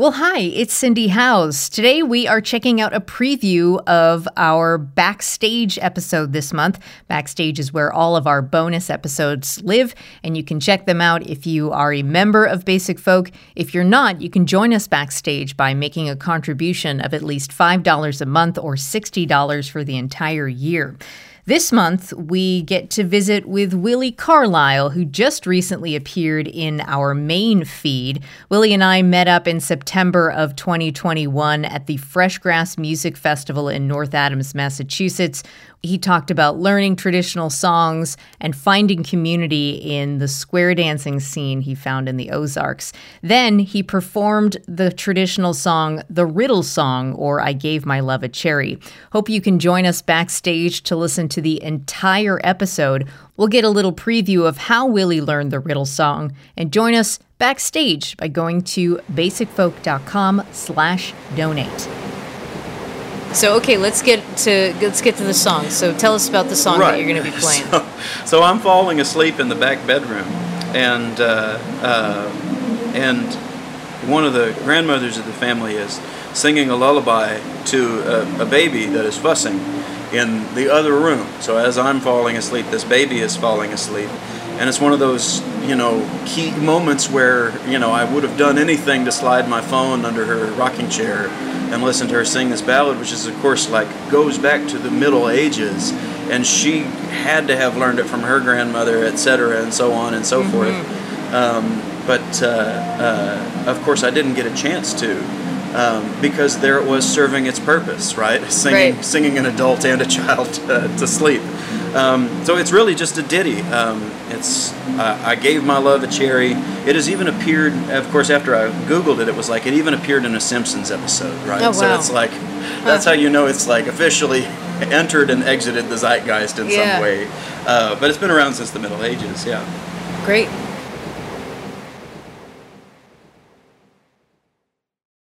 Well, hi, it's Cindy Howes. Today we are checking out a preview of our backstage episode this month. Backstage is where all of our bonus episodes live, and you can check them out if you are a member of Basic Folk. If you're not, you can join us backstage by making a contribution of at least $5 a month or $60 for the entire year. This month, we get to visit with Willi Carlisle, who just recently appeared in our main feed. Willi and I met up in September of 2021 at the FreshGrass Music Festival in North Adams, Massachusetts. He talked about learning traditional songs and finding community in the square dancing scene he found in the Ozarks. Then he performed the traditional song, The Riddle Song, or I Gave My Love a Cherry. Hope you can join us backstage to listen to the entire episode. We'll get a little preview of how Willi learned the riddle song and join us backstage by going to basicfolk.com slash donate. So okay, let's get to let's get to the song. So tell us about the song Right. that you're going to be playing. So, so I'm falling asleep in the back bedroom, and uh, uh, and one of the grandmothers of the family is singing a lullaby to a, a baby that is fussing in the other room. So as I'm falling asleep, this baby is falling asleep, and it's one of those you know key moments where you know I would have done anything to slide my phone under her rocking chair and listen to her sing this ballad, which is of course like goes back to the Middle Ages, and she had to have learned it from her grandmother, etc., and so on and so forth. Um, but uh, uh, of course, I didn't get a chance to. Um, because there it was serving its purpose, right? Singing, Right. singing an adult and a child uh, to sleep. Um, so it's really just a ditty. Um, it's uh, I gave my love a cherry. It has even appeared, of course, after I googled it, it was like it even appeared in a Simpsons episode, right? Oh, wow. So it's like that's how you know it's like officially entered and exited the zeitgeist in Yeah. some way. Uh, but it's been around since the Middle Ages, yeah. Great.